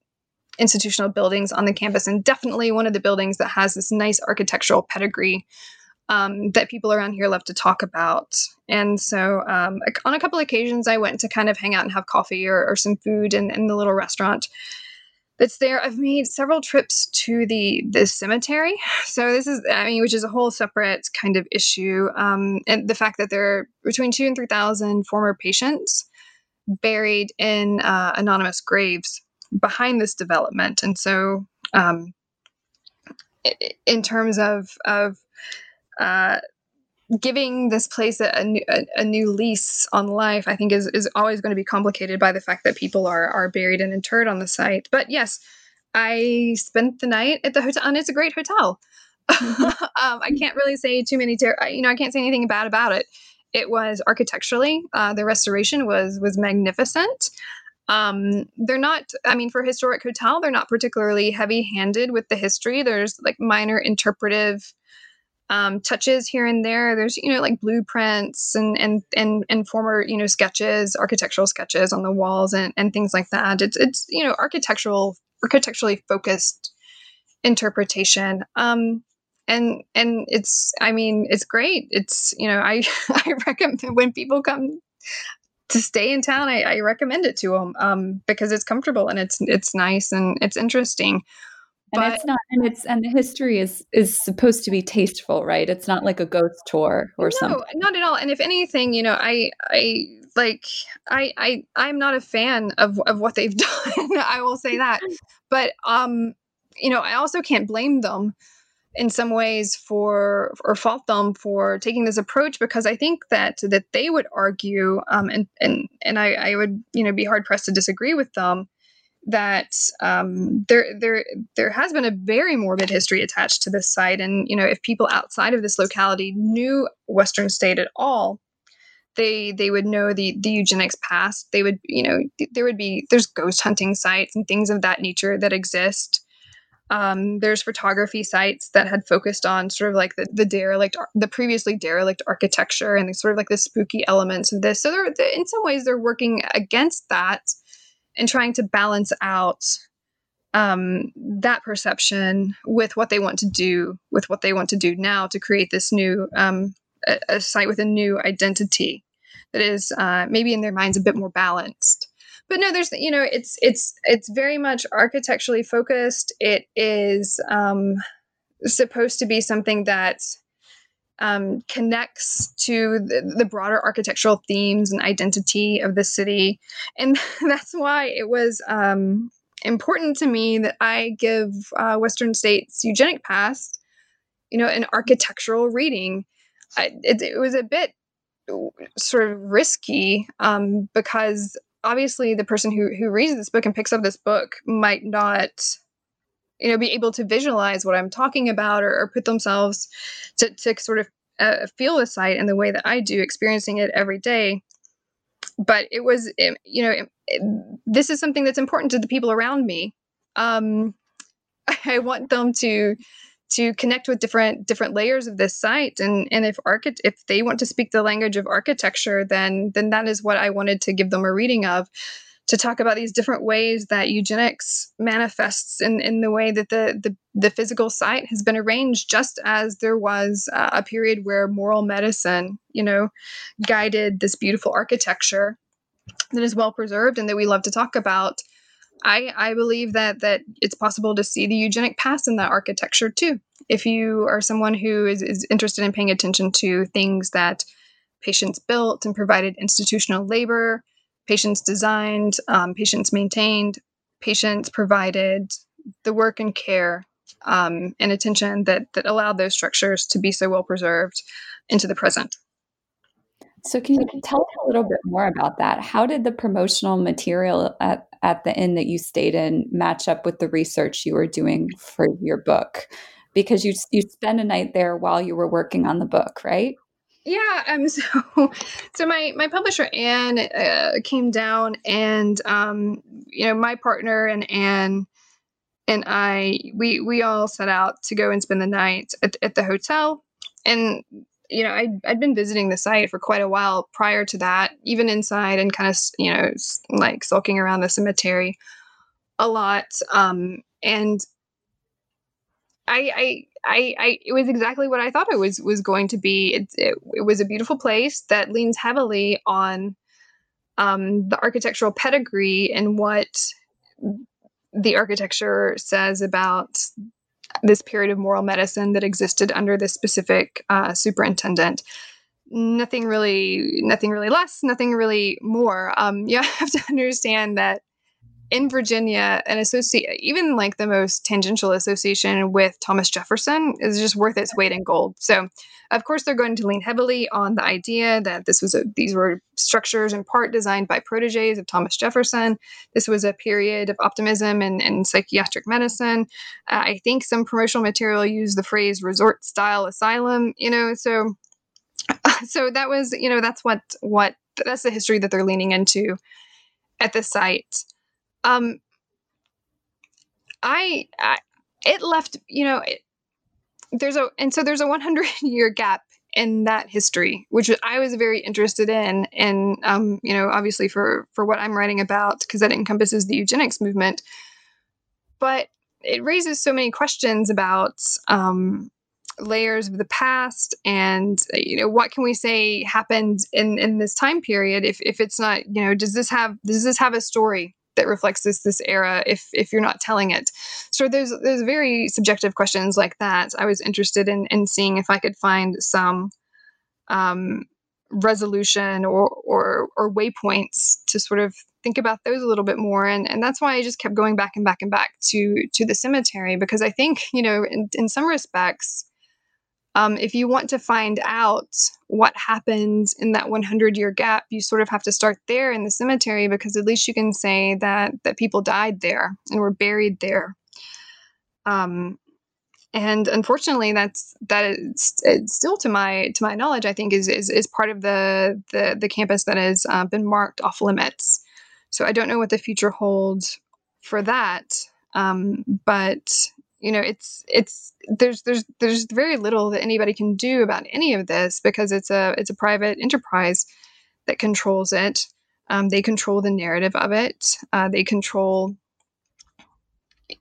S3: institutional buildings on the campus and definitely one of the buildings that has this nice architectural pedigree um, that people around here love to talk about. And so um, on a couple occasions i went to kind of hang out and have coffee or, or some food in, in the little restaurant that's there. I've made several trips to the the cemetery. So this is, I mean, which is a whole separate kind of issue. Um, and the fact that there are between two and three thousand former patients buried in uh, anonymous graves behind this development, and so um, in terms of of uh, giving this place a, a, a, new lease on life, I think is, is always going to be complicated by the fact that people are, are buried and interred on the site. But yes, I spent the night at the hotel and it's a great hotel. Mm-hmm. [LAUGHS] um, I can't really say too many, ter- you know, I can't say anything bad about it. It was architecturally, uh, the restoration was, was magnificent. Um, they're not, I mean, for historic hotel, they're not particularly heavy handed with the history. There's like minor interpretive um, touches here and there. There's you know like blueprints and and and and former you know sketches, architectural sketches on the walls and and things like that. It's it's you know architectural architecturally focused interpretation. Um, and and it's I mean it's great. It's you know I [LAUGHS] I recommend when people come to stay in town, I, I recommend it to them um, because it's comfortable and it's it's nice and it's interesting.
S2: And but, it's not, and it's and the history is is supposed to be tasteful, right? It's not like a ghost tour or
S3: no,
S2: something.
S3: No, not at all. And if anything, you know, I I like I I I'm not a fan of of what they've [LAUGHS] done. I will say that, [LAUGHS] but um, you know, I also can't blame them in some ways for or fault them for taking this approach because I think that that they would argue um, and and and I, I would you know be hard pressed to disagree with them that um, there there there has been a very morbid history attached to this site. And you know if people outside of this locality knew Western State at all they they would know the the eugenics past. They would you know there would be there's ghost hunting sites and things of that nature that exist. Um, there's photography sites that had focused on sort of like the, the derelict, the previously derelict architecture and sort of like the spooky elements of this. So they're, in some ways, they're working against that and trying to balance out um, that perception with what they want to do, with what they want to do now to create this new um, a, a, site with a new identity that is uh, maybe in their minds a bit more balanced. But no there's you know it's it's it's very much architecturally focused. It is um supposed to be something that um, connects to the, the, broader architectural themes and identity of the city. And [LAUGHS] that's why it was um, important to me that I give uh, Western States Eugenic Past, you know, an architectural reading. I, it, it, was a bit sort of risky um, because obviously the person who who reads this book and picks up this book might not you know be able to visualize what i'm talking about or, or put themselves to, to sort of uh, feel the site in the way that i do experiencing it every day. But it was it, you know it, it, this is something that's important to the people around me. Um [LAUGHS] i want them to to connect with different different layers of this site and and if archi- if they want to speak the language of architecture then then that is what I wanted to give them a reading of to talk about these different ways that eugenics manifests in, in the way that the, the, the physical site has been arranged, just as there was uh, a period where moral medicine, you know, guided this beautiful architecture that is well preserved and that we love to talk about. I, I believe that that it's possible to see the eugenic past in that architecture too. If you are someone who is, is interested in paying attention to things that patients built and provided institutional labor, patients designed, um, patients maintained, patients provided the work and care um, and attention that that allowed those structures to be so well preserved into the present.
S2: So, can you tell us a little bit more about that? How did the promotional material at, at the inn that you stayed in match up with the research you were doing for your book? Because you you spent a night there while you were working on the book, right?
S3: Yeah, um, [LAUGHS] so so my my publisher Anne uh, came down, and um, you know my partner and Anne and I we we all set out to go and spend the night at, at the hotel, and you know, I'd, I'd been visiting the site for quite a while prior to that, even inside and kind of, you know, like sulking around the cemetery a lot. Um, and I, I, I, I, it was exactly what I thought it was was going to be. It, it, it was a beautiful place that leans heavily on um, the architectural pedigree and what the architecture says about this period of moral medicine that existed under this specific uh, superintendent nothing really nothing really less nothing really more um, you [LAUGHS] have to understand that in Virginia, an associate, even like the most tangential association with Thomas Jefferson is just worth its weight in gold. So, of course, they're going to lean heavily on the idea that this was a, these were structures in part designed by proteges of Thomas Jefferson. This was a period of optimism and, psychiatric medicine. Uh, I think some promotional material used the phrase resort style asylum, you know, so [LAUGHS] so that was, you know, that's what what that's the history that they're leaning into at the site um I, I it left you know it, there's a and so there's a 100 year gap in that history which i was very interested in and um you know obviously for for what i'm writing about because that encompasses the eugenics movement. But it raises so many questions about um layers of the past and you know what can we say happened in in this time period if if it's not you know does this have does this have a story that reflects this this era if if you're not telling it. So there's there's very subjective questions like that. I was interested in in seeing if i could find some um resolution or or or waypoints to sort of think about those a little bit more. And and that's why I just kept going back and back and back to to the cemetery because I think you know in, in some respects um, if you want to find out what happened in that 100 year gap you sort of have to start there in the cemetery because at least you can say that that people died there and were buried there. Um, and unfortunately that's that is still to my to my knowledge i think is is, is part of the, the the campus that has uh, been marked off limits. So i don't know what the future holds for that um, but you know it's it's there's there's there's very little that anybody can do about any of this because it's a it's a private enterprise that controls it. Um, they control the narrative of it. Uh, they control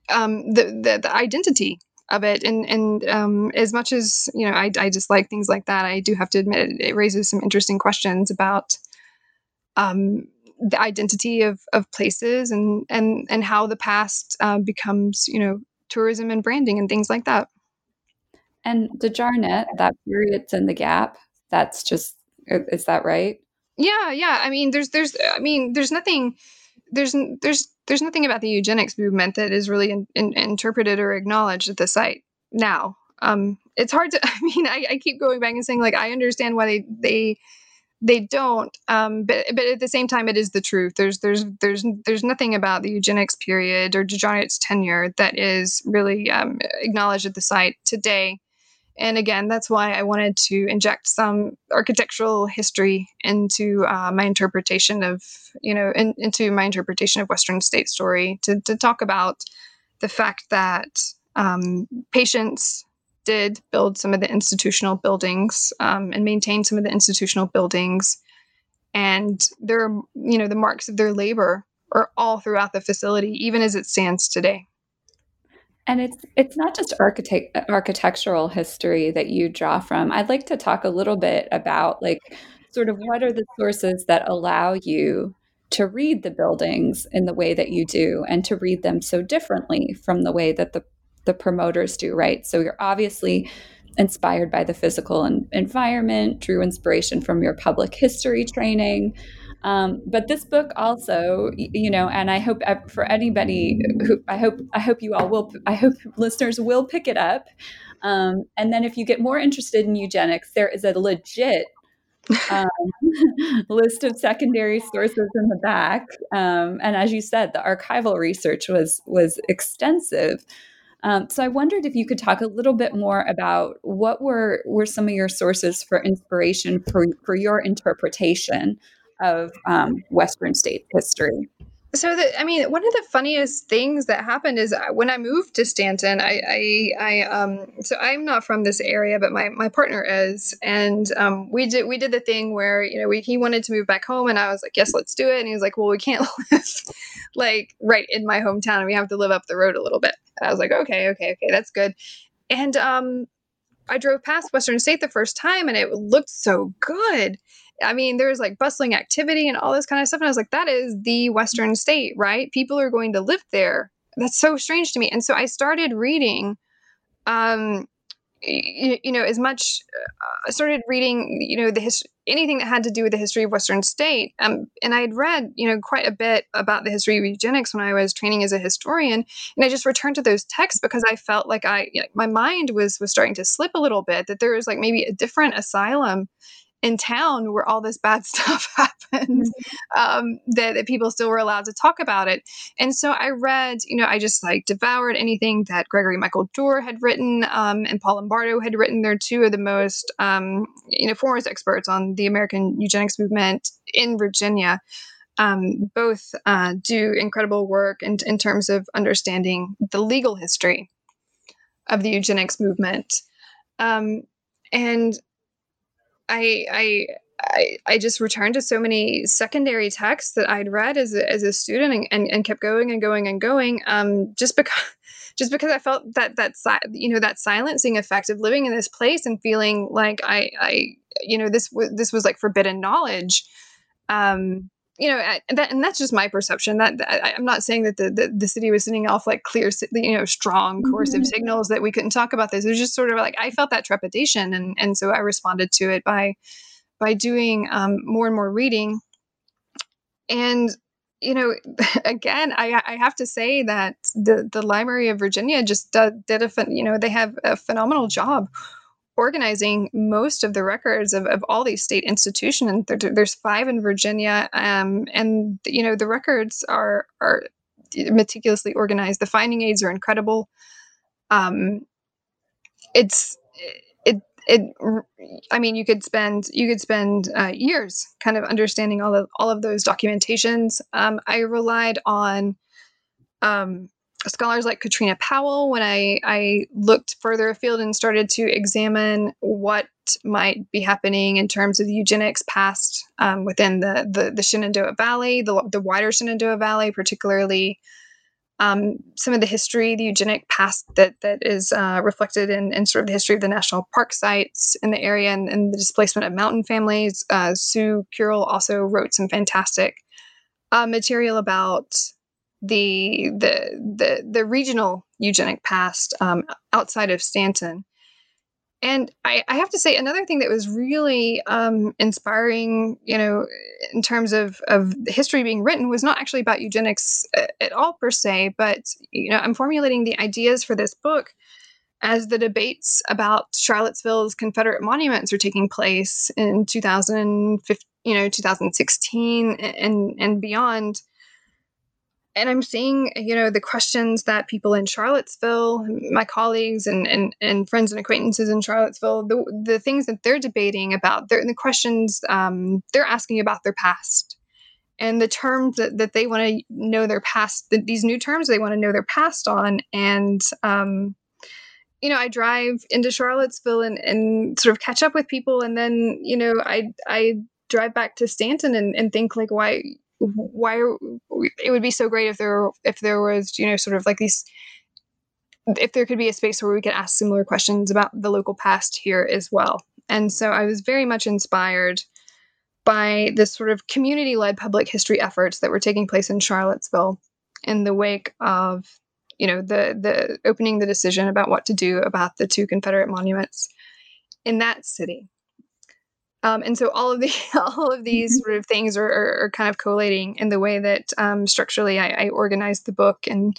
S3: um, the, the the identity of it. And and um, as much as you know I, I just like things like that i do have to admit it, it raises some interesting questions about um, the identity of, of places and and and how the past uh, becomes you know tourism and branding and things like that
S2: and the jarnet that period's in the gap that's just is that right
S3: yeah yeah i mean there's there's i mean there's nothing there's there's there's nothing about the eugenics movement that is really in, in, interpreted or acknowledged at the site now. Um, it's hard to. [LAUGHS] I mean, I, I, keep going back and saying like I understand why they they they don't. Um, but but at the same time, it is the truth. There's there's there's there's nothing about the eugenics period or DeJarnette's tenure that is really um, acknowledged at the site today. And again, that's why I wanted to inject some architectural history into uh, my interpretation of, you know, in, into my interpretation of Western State Story to, to talk about the fact that um, patients did build some of the institutional buildings um, and maintain some of the institutional buildings. And there, you know, the marks of their labor are all throughout the facility, even as it stands today.
S2: And it's it's not just architect architectural history that you draw from. I'd like to talk a little bit about like sort of what are the sources that allow you to read the buildings in the way that you do and to read them so differently from the way that the the promoters do, right? So you're obviously inspired by the physical environment, drew inspiration from your public history training. Um, but this book also, you know, and I hope for anybody who I hope I hope you all will I hope listeners will pick it up. Um, and then if you get more interested in eugenics, there is a legit um, [LAUGHS] list of secondary sources in the back. Um, and as you said, the archival research was was extensive. Um, so I wondered if you could talk a little bit more about what were were some of your sources for inspiration for for your interpretation of um, Western state history.
S3: So, the, I mean, one of the funniest things that happened is uh, when I moved to Staunton, I, I, I um, so I'm not from this area, but my, my partner is, and um, we did we did the thing where you know we, he wanted to move back home, and I was like, yes, let's do it, and he was like, well, we can't [LAUGHS] live like right in my hometown, and we have to live up the road a little bit, and I was like, okay, okay, okay, that's good, and um, I drove past Western State the first time, and it looked so good I mean, there's like bustling activity and all this kind of stuff. And I was like, that is the Western state, right? People are going to live there. That's so strange to me. And so I started reading, um, you, you know, as much, uh, I started reading, you know, the history, anything that had to do with the history of Western state. Um, and I had read, you know, quite a bit about the history of eugenics when I was training as a historian. And I just returned to those texts because I felt like I, you know, my mind was, was starting to slip a little bit, that there was like maybe a different asylum in town where all this bad [LAUGHS] stuff [LAUGHS] happened mm-hmm. um, that, that, people still were allowed to talk about it. And so i read you know i just like devoured anything that gregory michael dorr had written um, and paul lombardo had written. They're two of the most um, you know foremost experts on the american eugenics movement in virginia. Um, both uh, do incredible work in, in terms of understanding the legal history of the eugenics movement. Um, and I I I, I just returned to so many secondary texts that I'd read as a, as a student and, and, and kept going and going and going um, just because [LAUGHS] just because I felt that that you know that silencing effect of living in this place and feeling like I I you know this was this was like forbidden knowledge um you know and, that, and that's just my perception that, that I, am not saying that the, the, the city was sending off like clear you know strong coercive mm-hmm. signals that we couldn't talk about this. It was just sort of like i felt that trepidation and and so i responded to it by by doing um, more and more reading. And you know [LAUGHS] again i i have to say that the the library of virginia just did, did a you know they have a phenomenal job organizing most of the records of, of all these state institutions. There, there's five in Virginia, um, and you know the records are are meticulously organized. The finding aids are incredible. Um, it's it it. I mean, you could spend you could spend uh, years kind of understanding all of all of those documentations. Um, I relied on um, scholars like Katrina Powell when I, I looked further afield and started to examine what might be happening in terms of eugenics past um, within the, the, the Shenandoah Valley, the, the wider Shenandoah Valley, particularly um, some of the history, the eugenic past that that is uh, reflected in, in sort of the history of the national park sites in the area and, and the displacement of mountain families. Uh, Sue Currell also wrote some fantastic uh, material about the the the, the regional eugenic past um, outside of Staunton. And I, I, have to say, another thing that was really um, inspiring, you know, in terms of, of history being written, was not actually about eugenics uh, at all per se, but you know, I'm formulating the ideas for this book as the debates about Charlottesville's Confederate monuments are taking place in 2015, you know, 2016 and and beyond and I'm seeing, you know, the questions that people in Charlottesville, my colleagues and and, and friends and acquaintances in Charlottesville, the, the things that they're debating about, the questions um, they're asking about their past, and the terms that, that they want to know their past, the, these new terms they want to know their past on, and um, you know, I drive into Charlottesville and, and sort of catch up with people, and then you know, I I drive back to Staunton and, and think like, why why it would be so great if there if there was you know sort of like these if there could be a space where we could ask similar questions about the local past here as well. And so i was very much inspired by this sort of community led public history efforts that were taking place in charlottesville in the wake of you know the the opening the decision about what to do about the two confederate monuments in that city um, and so all of the [LAUGHS] all of these mm-hmm. sort of things are, are, are kind of collating in the way that um, structurally I, I, organized the book and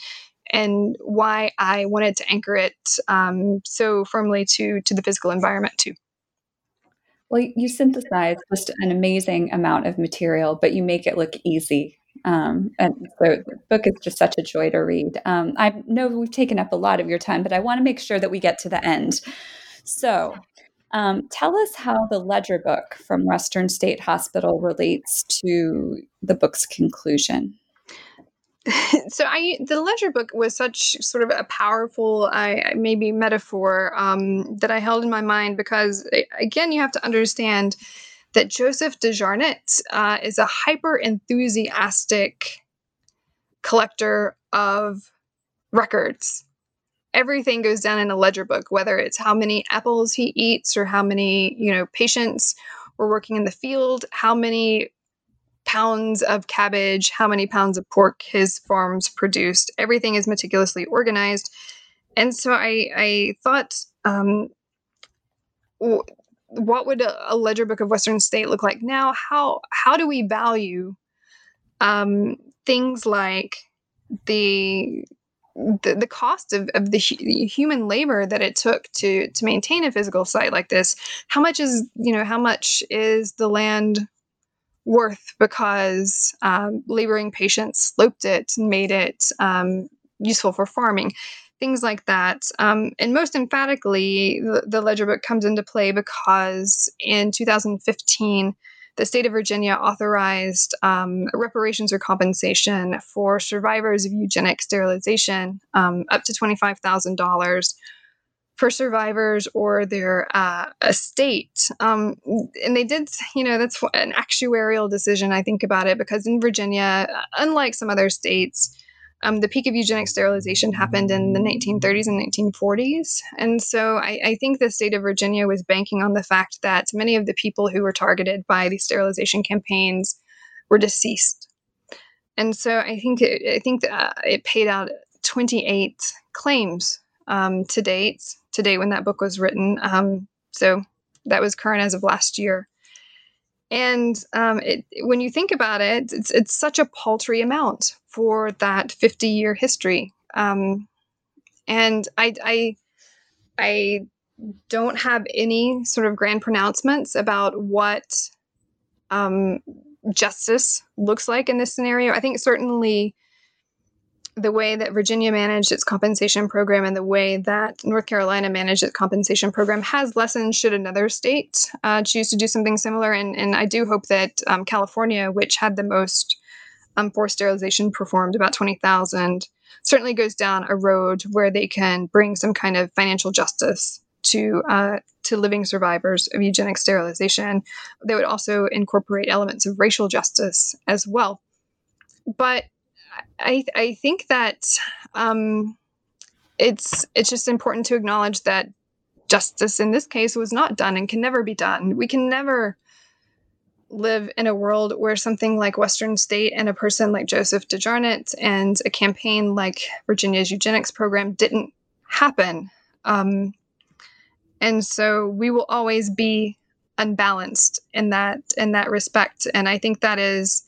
S3: and why I wanted to anchor it um, so firmly to to the physical environment too.
S2: Well, you synthesize just an amazing amount of material, but you make it look easy. Um, and so the book is just such a joy to read. Um, I know we've taken up a lot of your time, but I want to make sure that we get to the end. So, um, tell us how the ledger book from Western State Hospital relates to the book's conclusion. [LAUGHS]
S3: so I the ledger book was such sort of a powerful I maybe metaphor um, that I held in my mind because again you have to understand that Joseph DeJarnette uh, is a hyper enthusiastic collector of records everything goes down in a ledger book, whether it's how many apples he eats or how many, you know, patients were working in the field, how many pounds of cabbage, how many pounds of pork his farms produced. Everything is meticulously organized. And so I, I thought, um, what would a, a, ledger book of Western State look like now? How how do we value um, things like the the, the cost of, of the, hu- human labor that it took to to maintain a physical site like this how much is you know how much is the land worth because um, laboring patients sloped it and made it um, useful for farming things like that. Um, and most emphatically the, the ledger book comes into play because in 2015 the state of Virginia authorized um, reparations or compensation for survivors of eugenic sterilization um, up to $25,000 for survivors or their uh, estate. Um, and they did, you know, that's an actuarial decision, I think about it, because in Virginia, unlike some other states, um, the peak of eugenic sterilization happened in the 1930s and 1940s. And so I, I, think the state of Virginia was banking on the fact that many of the people who were targeted by these sterilization campaigns were deceased. And so I think it, I think uh, it paid out 28 claims um, to date, to date when that book was written. Um, so that was current as of last year. And um, it, when you think about it, it's, it's such a paltry amount for that 50 year history. Um, and I, I, I don't have any sort of grand pronouncements about what um, justice looks like in this scenario. I think certainly the way that Virginia managed its compensation program and the way that North Carolina managed its compensation program has lessons should another state uh, choose to do something similar. And, and I do hope that um, California, which had the most um, forced sterilization performed, about 20,000, certainly goes down a road where they can bring some kind of financial justice to uh, to living survivors of eugenic sterilization. They would also incorporate elements of racial justice as well. But I, I think that um, it's it's just important to acknowledge that justice in this case was not done and can never be done. We can never live in a world where something like Western State and a person like Joseph DeJarnette and a campaign like Virginia's eugenics program didn't happen. Um, and so we will always be unbalanced in that in that respect. And I think that is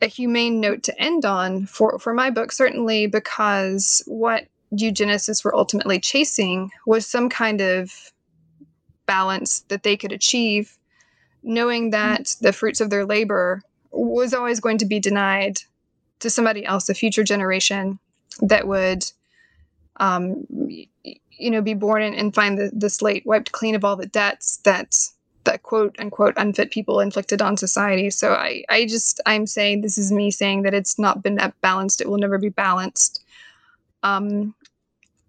S3: a humane note to end on for, for my book, certainly because what eugenicists were ultimately chasing was some kind of balance that they could achieve, knowing that the fruits of their labor was always going to be denied to somebody else, a future generation that would, um, you know, be born and, and find the, the slate wiped clean of all the debts that that quote unquote unfit people inflicted on society. So I, I just I'm saying this is me saying that it's not been balanced. It will never be balanced. Um,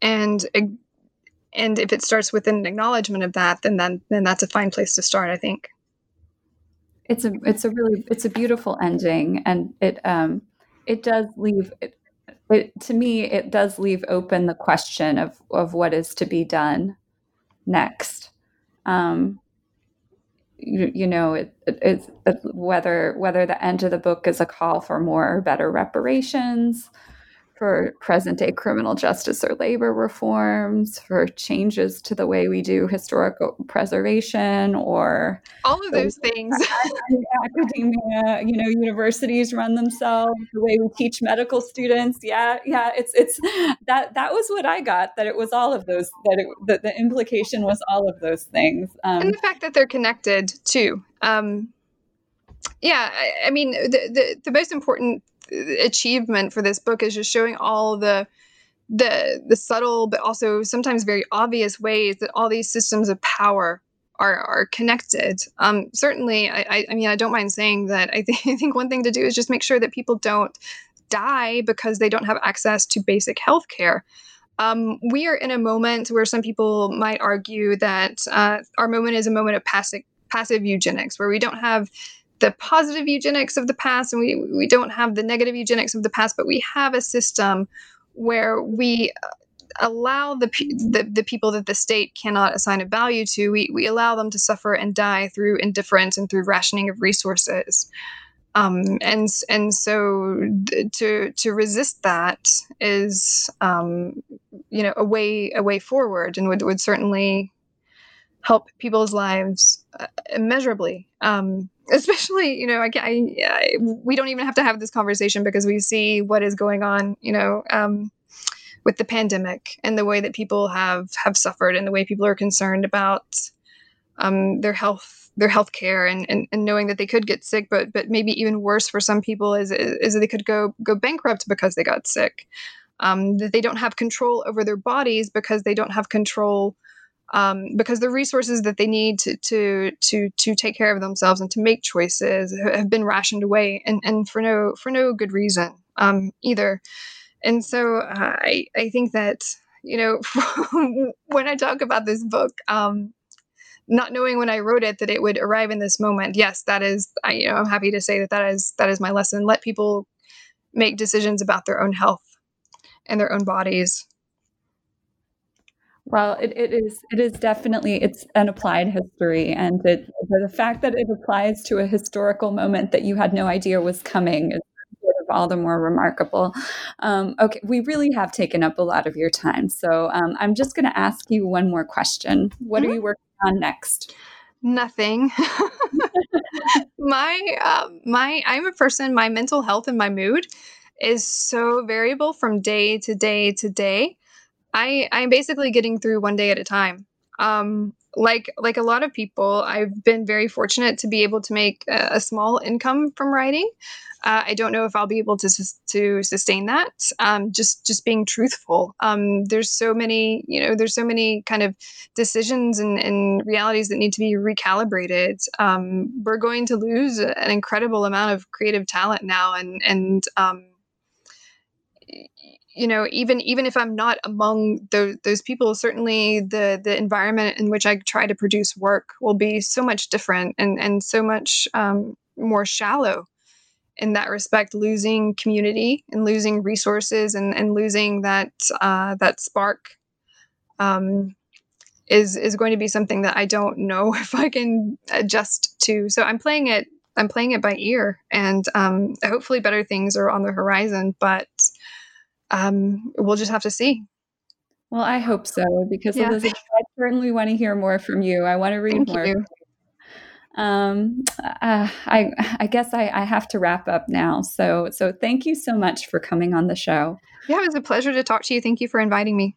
S3: and and if it starts with an acknowledgement of that, then then then that's a fine place to start. I think.
S2: It's a it's a really it's a beautiful ending, and it um it does leave it, it to me it does leave open the question of of what is to be done next. Um, you, know it, it, whether whether the end of the book is a call for more or better reparations for present day criminal justice or labor reforms, for changes to the way we do historical preservation, or
S3: all of those things. [LAUGHS]
S2: academia, you know, universities run themselves, the way we teach medical students. Yeah, yeah, it's it's that that was what I got. That it was all of those. That it, that the implication was all of those things,
S3: um, and the fact that they're connected too. Um, yeah, I, I mean, the, the the most important achievement for this book is just showing all the the the subtle but also sometimes very obvious ways that all these systems of power are are connected. Um, certainly, I, I mean, I don't mind saying that. I, [LAUGHS] th- I think one thing to do is just make sure that people don't die because they don't have access to basic health care. Um, we are in a moment where some people might argue that uh, our moment is a moment of passive passive eugenics, where we don't have the positive eugenics of the past and we, we don't have the negative eugenics of the past, but we have a system where we uh, allow the, the, the people that the state cannot assign a value to, we, we allow them to suffer and die through indifference and through rationing of resources. Um, and and so to to resist that is um, you know a way a way forward and would, would certainly help people's lives uh, immeasurably. Um, especially, you know, I, I, I, we don't even have to have this conversation because we see what is going on, you know, um, with the pandemic and the way that people have have suffered and the way people are concerned about um, their health their health care and, and, and knowing that they could get sick but but maybe even worse for some people is is that they could go go bankrupt because they got sick. Um, that they don't have control over their bodies because they don't have control um, because the resources that they need to, to to to take care of themselves and to make choices have been rationed away, and, and for no for no good reason um, either. And so uh, I I think that you know, [LAUGHS] when I talk about this book, um, not knowing when I wrote it that it would arrive in this moment. Yes, that is. I, you know, I'm happy to say that that is that is my lesson. Let people make decisions about their own health and their own bodies.
S2: Well, it, it is it is definitely it's an applied history, and it, the fact that it applies to a historical moment that you had no idea was coming is all the more remarkable. Um, okay, we really have taken up a lot of your time, so um, I'm just going to ask you one more question. What mm-hmm. are you working on next?
S3: Nothing. [LAUGHS] my uh, my I'm a person. My mental health and my mood is so variable from day to day to day. I I'm basically getting through one day at a time. Um, like like a lot of people, I've been very fortunate to be able to make a, a small income from writing. Uh, I don't know if I'll be able to to sustain that. Um, just just being truthful. Um, there's so many, you know, there's so many kind of decisions and, and realities that need to be recalibrated. Um, we're going to lose an incredible amount of creative talent now, and and um, you know even even if i'm not among those, those people certainly the the environment in which i try to produce work will be so much different and and so much um, more shallow in that respect, losing community and losing resources and, and losing that uh, that spark um, is is going to be something that I don't know [LAUGHS] if I can adjust to. So I'm playing it. I'm playing it by ear, and um, hopefully better things are on the horizon. But um, we'll just have to see.
S2: Well, I hope so because yeah. Elizabeth, I certainly want to hear more from you. I want to read Thank more. You um, uh, I I guess I, I have to wrap up now. So so thank you so much for coming on the show.
S3: Yeah, it was a pleasure to talk to you. Thank you for inviting me.